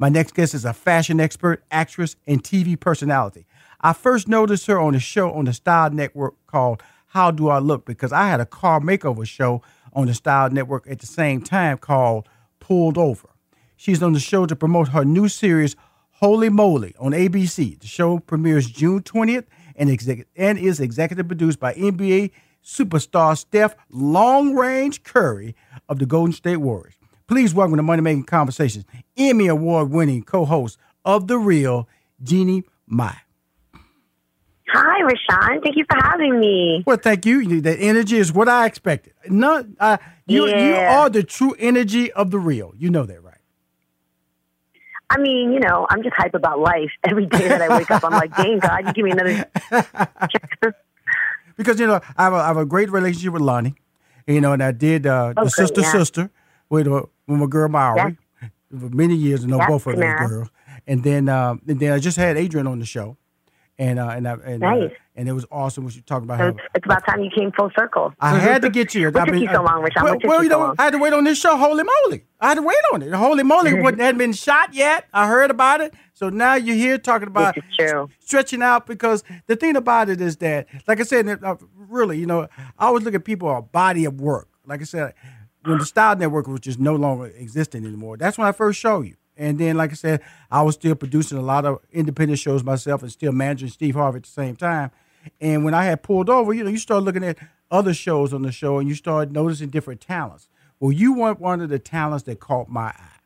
My next guest is a fashion expert, actress, and TV personality. I first noticed her on a show on the Style Network called How Do I Look because I had a car makeover show on the Style Network at the same time called Pulled Over. She's on the show to promote her new series, Holy Moly, on ABC. The show premieres June 20th and, exec- and is executive produced by NBA superstar Steph Long Range Curry of the Golden State Warriors. Please welcome to Money Making Conversations, Emmy Award winning co host of The Real, Jeannie Mai. Hi, Rushion. Thank you for having me. Well, thank you. The energy is what I expected. Not, uh, you, you are the true energy of The Real. You know that, right? I mean, you know, I'm just hype about life. Every day that I wake up, I'm like, dang, God, you give me another. Because, you know, I have a, I have a great relationship with Loni, you know, and I did uh, Oh, the great, Sister yeah. Sister with, uh, with my girl Mowry for many years. I know Yeah, both of those girls. And then, um, and then I just had Adrienne on the show. And uh, and I, and, uh, and it was awesome when she talked about So how it's, it's about time you came full circle. I had to get you. What I took mean, you so long, Rushion? Well, well, you so know, long? I had to wait on this show. Holy moly! I had to wait on it. Holy moly! wasn't hadn't been shot yet. I heard about it. So now you're here talking about This is true. stretching out because the thing about it is that, like I said, uh, really, you know, I always look at people a body of work. Like I said, when the Style Network was just no longer existing anymore, that's when I first showed you. And then, like I said, I was still producing a lot of independent shows myself and still managing Steve Harvey at the same time. And when I had pulled over, you know, you start looking at other shows on the show and you start noticing different talents. Well, you weren't one of the talents that caught my eye.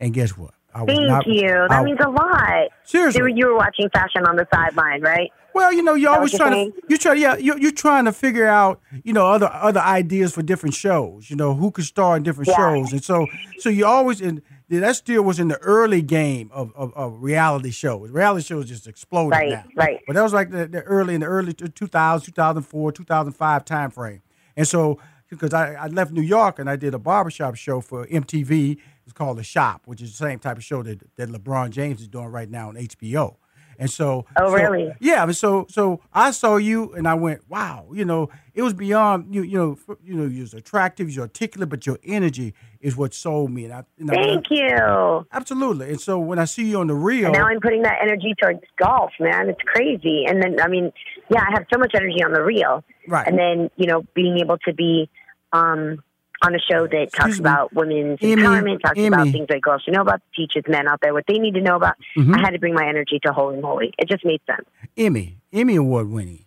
And guess what? Thank not- you. That I- means a lot. Seriously. You were, you were watching fashion on the sideline, right? Well, you know, you're always trying to you try yeah you you're trying to figure out you know other other ideas for different shows. You know who could star in different Yeah. shows, and so so you always in that still was in the early game of of, of reality shows. Reality shows just exploded Right, now, right. But that was like the, the early in the early 2000, 2004, 2005 time frame, and so because I, I left New York and I did a barbershop show for MTV. It's called The Shop, which is the same type of show that that LeBron James is doing right now on HBO. And so, Oh, so- really? yeah, so so I saw you and I went, wow, you know, it was beyond you, you know, you know, you're attractive, you're articulate, but your energy is what sold me. And I, and I- Thank you. absolutely. And so when I see you on the real, And now I'm putting that energy towards golf, man. It's crazy. And then, I mean, yeah, I have so much energy on the Real. Right. And then, you know, being able to be um, on a show that talks Excuse me. about women's Emmy, empowerment, talks about things that girls should know about, teaches men out there what they need to know about. Mhm. I had to bring my energy to Holy Moly. It just made sense. Emmy, Emmy award winning.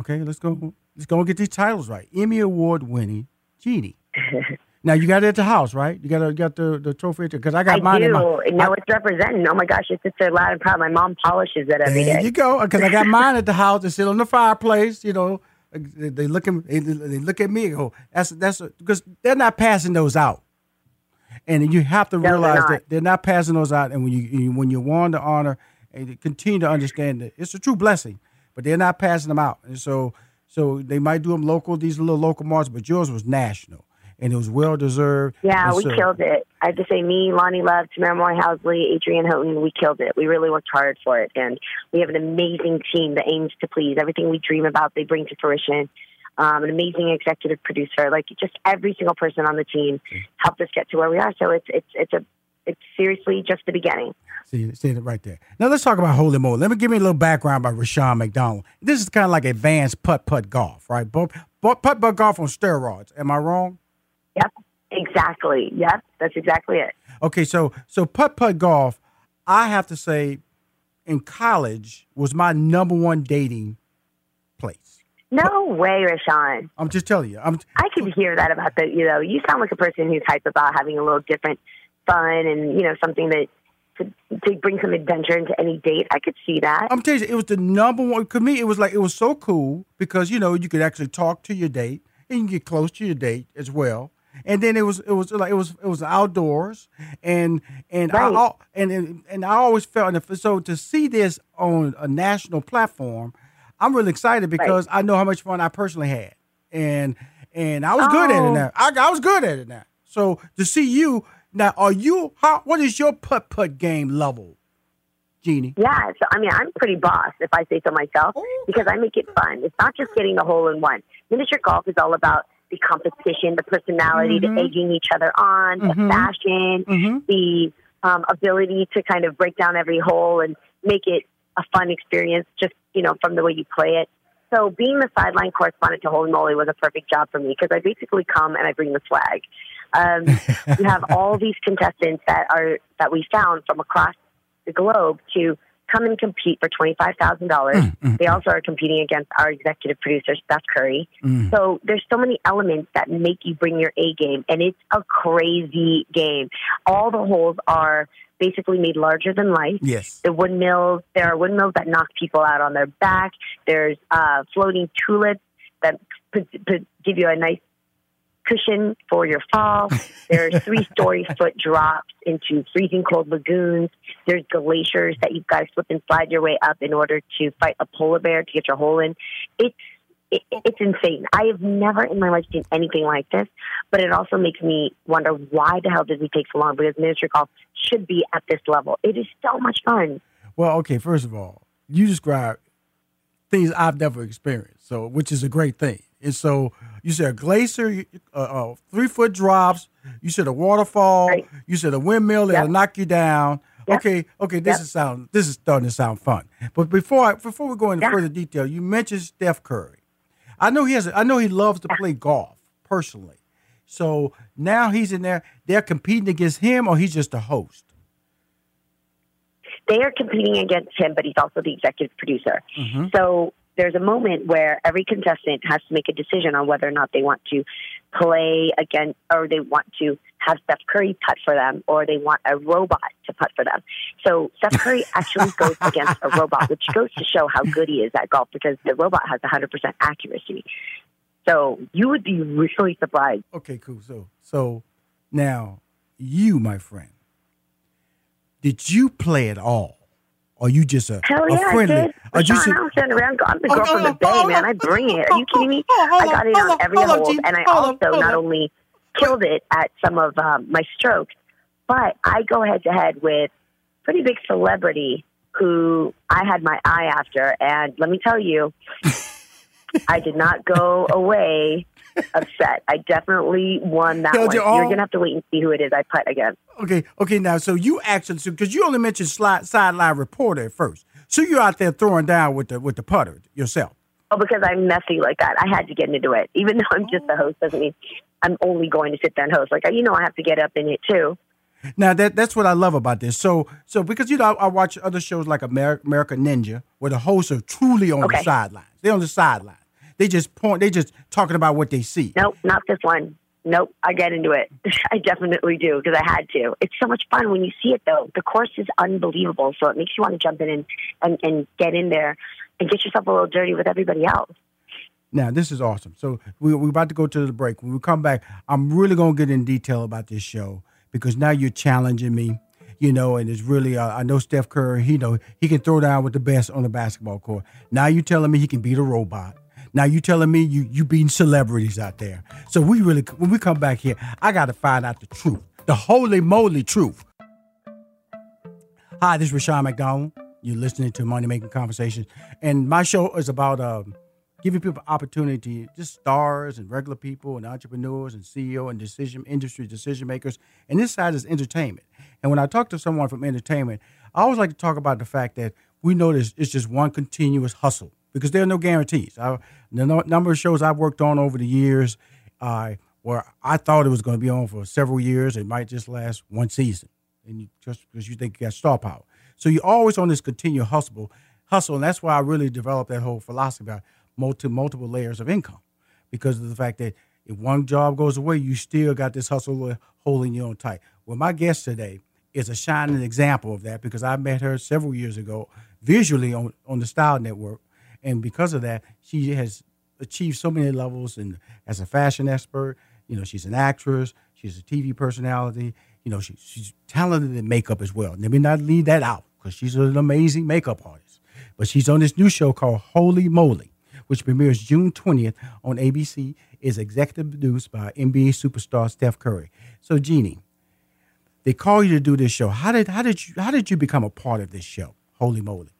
Okay, let's go. Let's go and get these titles right. Emmy award winning, Jeannie. now you got it at the house, right? You got you got the the trophy because I got I mine. in do. my, and now I- it's representing. Oh my gosh, it's just so loud and proud. My mom polishes it every There day. you go. Because I got mine at the house. It's sit on the fireplace. You know, they, look at they, they look at me and go, "That's that's because they're not passing those out." And you have to they're realize that they're not passing those out. And when you, when you want the honor and continue to understand that it's a true blessing, but they're not passing them out. And so so they might do them local, these little local marches, but yours was national. And it was well deserved. Yeah, And we so- killed it. I have to say, me, Loni Love, Tamera Mowry Housley, Adrienne Houghton, we killed it. We really worked hard for it, and we have an amazing team that aims to please. Everything we dream about, they bring to fruition. Um, an amazing executive producer, like just every single person on the team helped us get to where we are. So it's it's it's a it's seriously just the beginning. See, see it right there. Now let's talk about Holy Moly. Let me give me a little background about Rushion McDonald. This is kind of like advanced putt putt golf, right? Putt putt putt golf on steroids. Am I wrong? Yep, exactly. Yep, that's exactly it. Okay, so so putt putt golf, I have to say, in college was my number one dating place. No way, Rushion. I'm just telling you. I'm I could hear that about the. You know, you sound like a person who's hype about having a little different fun and you know something that to, to bring some adventure into any date. I could see that. I'm telling you, it was the number one. To me, it was like it was so cool because you know you could actually talk to your date and you get close to your date as well. And then it was it was like it was it was outdoors and and I Right. al- and, and and I always felt and so to see this on a national platform, I'm really excited because I know how much fun I personally had and and I was good at it Oh. now. I, I was good at it now. So to see you now, are you how? What is your putt putt game level, Jeannie? Yeah, so I mean, I'm pretty boss if I say so myself oh, because I make it fun. It's not just getting the hole in one. Miniature golf is all about the competition, the personality, the egging each other on, the fashion, Mhm. the um, ability to kind of break down every hole and make it a fun experience just, you know, from the way you play it. So being the sideline correspondent to Holy Moly was a perfect job for me because I basically come and I bring the swag. Um, you have all these contestants that are that we found from across the globe to come and compete for twenty five thousand dollars. Mm, mm, they mm. also are competing against our executive producer Steph Curry. So there's so many elements that make you bring your A game, and it's a crazy game. All the holes are basically made larger than life. Yes. The windmills, there are windmills that knock people out on their back. There's uh, floating tulips that put, put, give you a nice cushion for your fall. There's three story foot drops into freezing cold lagoons. There's glaciers that you've got to slip and slide your way up in order to fight a polar bear to get your hole in. It's it, it's insane. I have never in my life seen anything like this, but it also makes me wonder why the hell did we take so long? Because miniature golf should be at this level. It is so much fun. Well, okay. First of all, you described things I've never experienced, so which is a great thing. And so you said a glacier, uh, uh, three foot drops. You said a waterfall. Right. You said a windmill that'll Yep. knock you down. Yep. Okay, okay. This Yep. is sound. This is starting to sound fun. But before I, before we go into further detail, you mentioned Steph Curry. I know he has. I know he loves to play golf personally. So now he's in there. They're competing against him, or he's just a host. they are competing against him, but he's also the executive producer. Mm-hmm. So there's a moment where every contestant has to make a decision on whether or not they want to play against, or they want to have Steph Curry putt for them, or they want a robot to putt for them. So Steph Curry actually goes against a robot, which goes to show how good he is at golf because the robot has 100% accuracy. So you would be really surprised. Okay, cool. So, so now you, my friend, did you play at all, or you just a, Hell a yeah, friendly? I did. You Sean, I don't stand around. I'm the Oh, girl from the Bay, man. I bring it. Are you kidding me? I got it on every hole, and I also not only killed it at some of um, my strokes, but I go head to head with pretty big celebrity who I had my eye after, and let me tell you, I did not go away upset. I definitely won that Held one. your You're gonna have to wait and see who it is I putt against. Okay, okay. Now, so you actually, because you only mentioned slide, sideline reporter at first, so you're out there throwing down with the with the putter yourself. Oh, because I'm messy like that. I had to get into it. Even though I'm just the oh. host doesn't mean I'm only going to sit there and host. Like, you know, I have to get up in it too. Now that that's what I love about this. So so because you know I, I watch other shows like America, America Ninja where the hosts are truly on the sidelines. They're on the sideline. They just point. They just talking about what they see. Nope, not this one. Nope, I get into it. I definitely do because I had to. It's so much fun when you see it, though. The course is unbelievable, so it makes you want to jump in and, and, and get in there and get yourself a little dirty with everybody else. Now this is awesome. So we, we're about to go to the break. When we come back, I'm really gonna get in detail about this show because now you're challenging me. You know, and it's really uh, I know Steph Curry. He know he can throw down with the best on the basketball court. Now you're telling me he can beat a robot. Now you telling me you you beating celebrities out there. So we really when we come back here, I got to find out the truth, the holy moly truth. Hi, this is Rushion McDonald. You're listening to Money Making Conversations, and my show is about um, giving people opportunity, just stars and regular people and entrepreneurs and CEO and decision industry decision makers. And this side is entertainment. And when I talk to someone from entertainment, I always like to talk about the fact that we know this it's just one continuous hustle because there are no guarantees. I, the no, number of shows I've worked on over the years, uh, where I thought it was going to be on for several years, it might just last one season, and you, just because you think you got star power. So you're always on this continual hustle, hustle, and that's why I really developed that whole philosophy about multi, multiple layers of income, because of the fact that if one job goes away, you still got this hustle holding you on tight. Well, my guest today is a shining example of that because I met her several years ago visually on, on the Style Network. And because of that, she has achieved so many levels and as a fashion expert, you know, she's an actress, she's a TV personality, you know, she, she's talented in makeup as well. Let me not leave that out because she's an amazing makeup artist. But she's on this new show called Holy Moly, which premieres June 20th on ABC, is executive produced by NBA superstar Steph Curry. So, Jeannie, they call you to do this show. How did how did you how did you become a part of this show? Holy moly!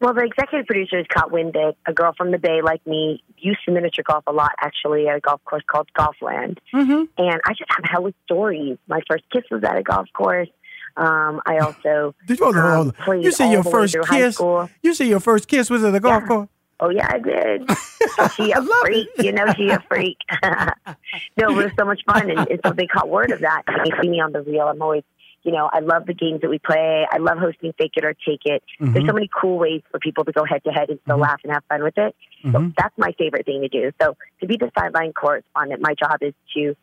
Well, the executive producers caught wind that a girl from the Bay like me used to miniature golf a lot, actually, at a golf course called Golfland. Mm-hmm. And I just have hella stories. My first kiss was at a golf course. Um, I also Did you, um, you say your first kiss? You say your first kiss was at a golf yeah. course? Oh yeah, I did. she a freak, it. you know, she a freak. no, it was so much fun, and, and so they caught word of that. They see me on the Real. I'm always, you know, I love the games that we play. I love hosting Fake It or Take It. Mm-hmm. There's so many cool ways for people to go head to head and still mm-hmm. laugh and have fun with it. Mm-hmm. So that's my favorite thing to do. So to be the sideline correspondent, my job is to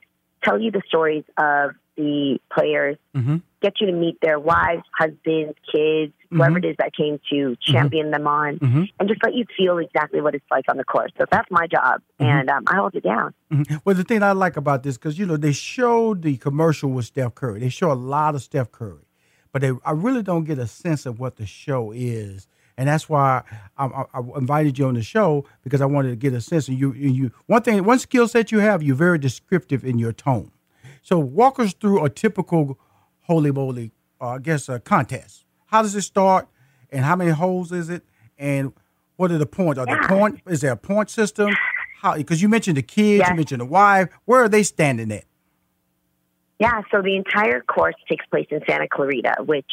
tell you the stories of the players, mm-hmm. get you to meet their wives, husbands, kids, mm-hmm. whoever it is that came to mm-hmm. champion them on, mm-hmm. and just let you feel exactly what it's like on the course. So that's my job, mm-hmm. and um, I hold it down. Mm-hmm. Well, the thing I like about this, because you know they showed the commercial with Steph Curry, they show a lot of Steph Curry, but they I really don't get a sense of what the show is. And that's why I, I, I invited you on the show because I wanted to get a sense. And you, you, one thing, one skill set you have, you're very descriptive in your tone. So walk us through a typical holy moly, uh, I guess, a contest. How does it start, and how many holes is it, and what are the points? Are yeah. the point is there a point system? How because you mentioned the kids, yes. you mentioned the wife. Where are they standing at? Yeah, so the entire course takes place in Santa Clarita, which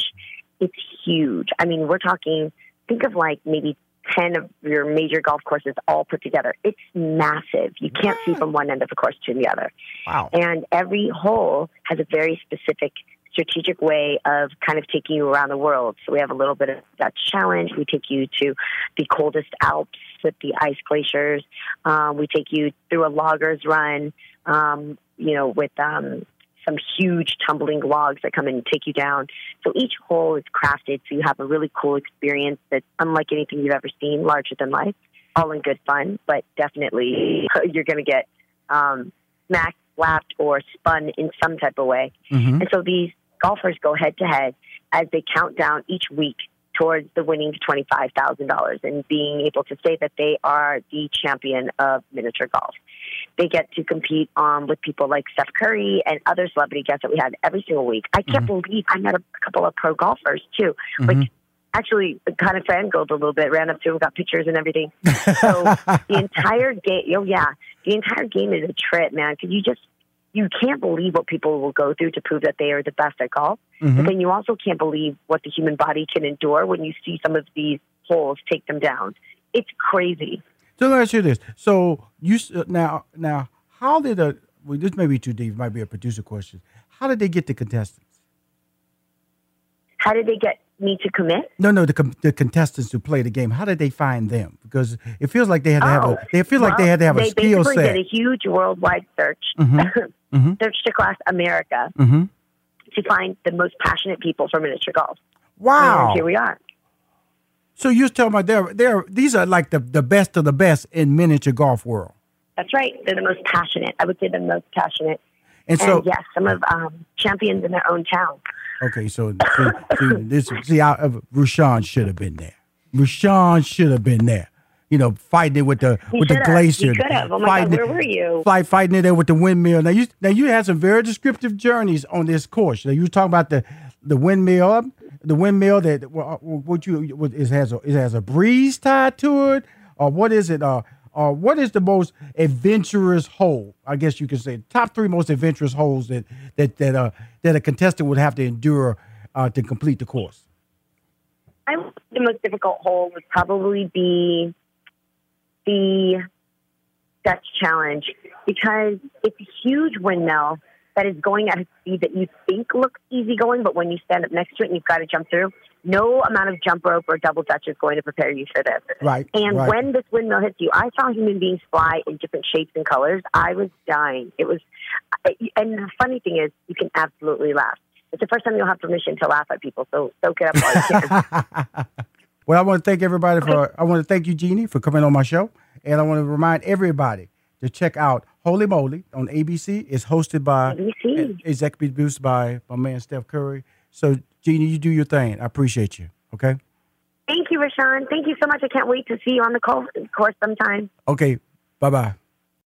it's huge. I mean, we're talking. Think of like maybe 10 of your major golf courses all put together. It's massive. You can't see from one end of the course to the other. Wow. And every hole has a very specific strategic way of kind of taking you around the world. So we have a little bit of Dutch challenge. We take you to the coldest Alps with the ice glaciers. Um, we take you through a logger's run, um, you know, with um, some huge tumbling logs that come and take you down. So each hole is crafted so you have a really cool experience that's unlike anything you've ever seen, larger than life, all in good fun, but definitely you're going to get um, smacked, slapped, or spun in some type of way. Mm-hmm. And so these golfers go head to head as they count down each week towards the winning $25,000 and being able to say that they are the champion of miniature golf. They get to compete um, with people like Steph Curry and other celebrity guests that we had every single week. I can't mm-hmm. believe I met a couple of pro golfers too. Mm-hmm. Like actually kind of fangirled a little bit, ran up to him, got pictures and everything. So the entire game, oh yeah, the entire game is a trip, man. Because you just you can't believe what people will go through to prove that they are the best at golf. Mm-hmm. But then you also can't believe what the human body can endure when you see some of these holes take them down. It's crazy. So let me ask you this: So you uh, now now how did a well, this may be too deep, might be a producer question. How did they get the contestants? How did they get me to commit? No, no, the the contestants who play the game. How did they find them? Because it feels like they had to have a. Oh, they feel well, like they had to have a skill set. They did a huge worldwide search, mm-hmm. mm-hmm. searched across America mm-hmm. to find the most passionate people for miniature golf. Wow! And here we are. So you're talking about they're, they're, these are like the, the best of the best in miniature golf world. That's right. They're the most passionate. I would say the most passionate. And, and so, yes, some of um, champions in their own town. Okay, so this, see, I, uh, Rushion should have been there. Rushion should have been there. you know, fighting it with the He with the glacier. He could have. Oh my fighting God, it- where were you? Fight, fighting it there with the windmill. Now you now you had some very descriptive journeys on this course. Now you were talking about the the windmill, the windmill that well, what you what it has a, it has a breeze tied to it, or what is it? Uh, or what is the most adventurous hole? I guess you could say top three most adventurous holes that that that uh that a contestant would have to endure uh, to complete the course. I the most difficult hole would probably be the Dutch Challenge because it's a huge windmill that is going at a speed that you think looks easy going, but when you stand up next to it and you've got to jump through, no amount of jump rope or double dutch is going to prepare you for this. Right. And right. when this windmill hits you, I saw human beings fly in different shapes and colors. I was dying. It was, and the funny thing is, you can absolutely laugh. It's the first time you'll have permission to laugh at people, so soak it up while you can. Well, I want to thank everybody for. I want to thank you, Jeannie, for coming on my show, and I want to remind everybody to check out Holy Moly on ABC. It's hosted by ABC. executive produced by my man Steph Curry. So, Jeannie, you do your thing. I appreciate you. Okay. Thank you, Rushion. Thank you so much. I can't wait to see you on the co- course sometime. Okay. Bye bye.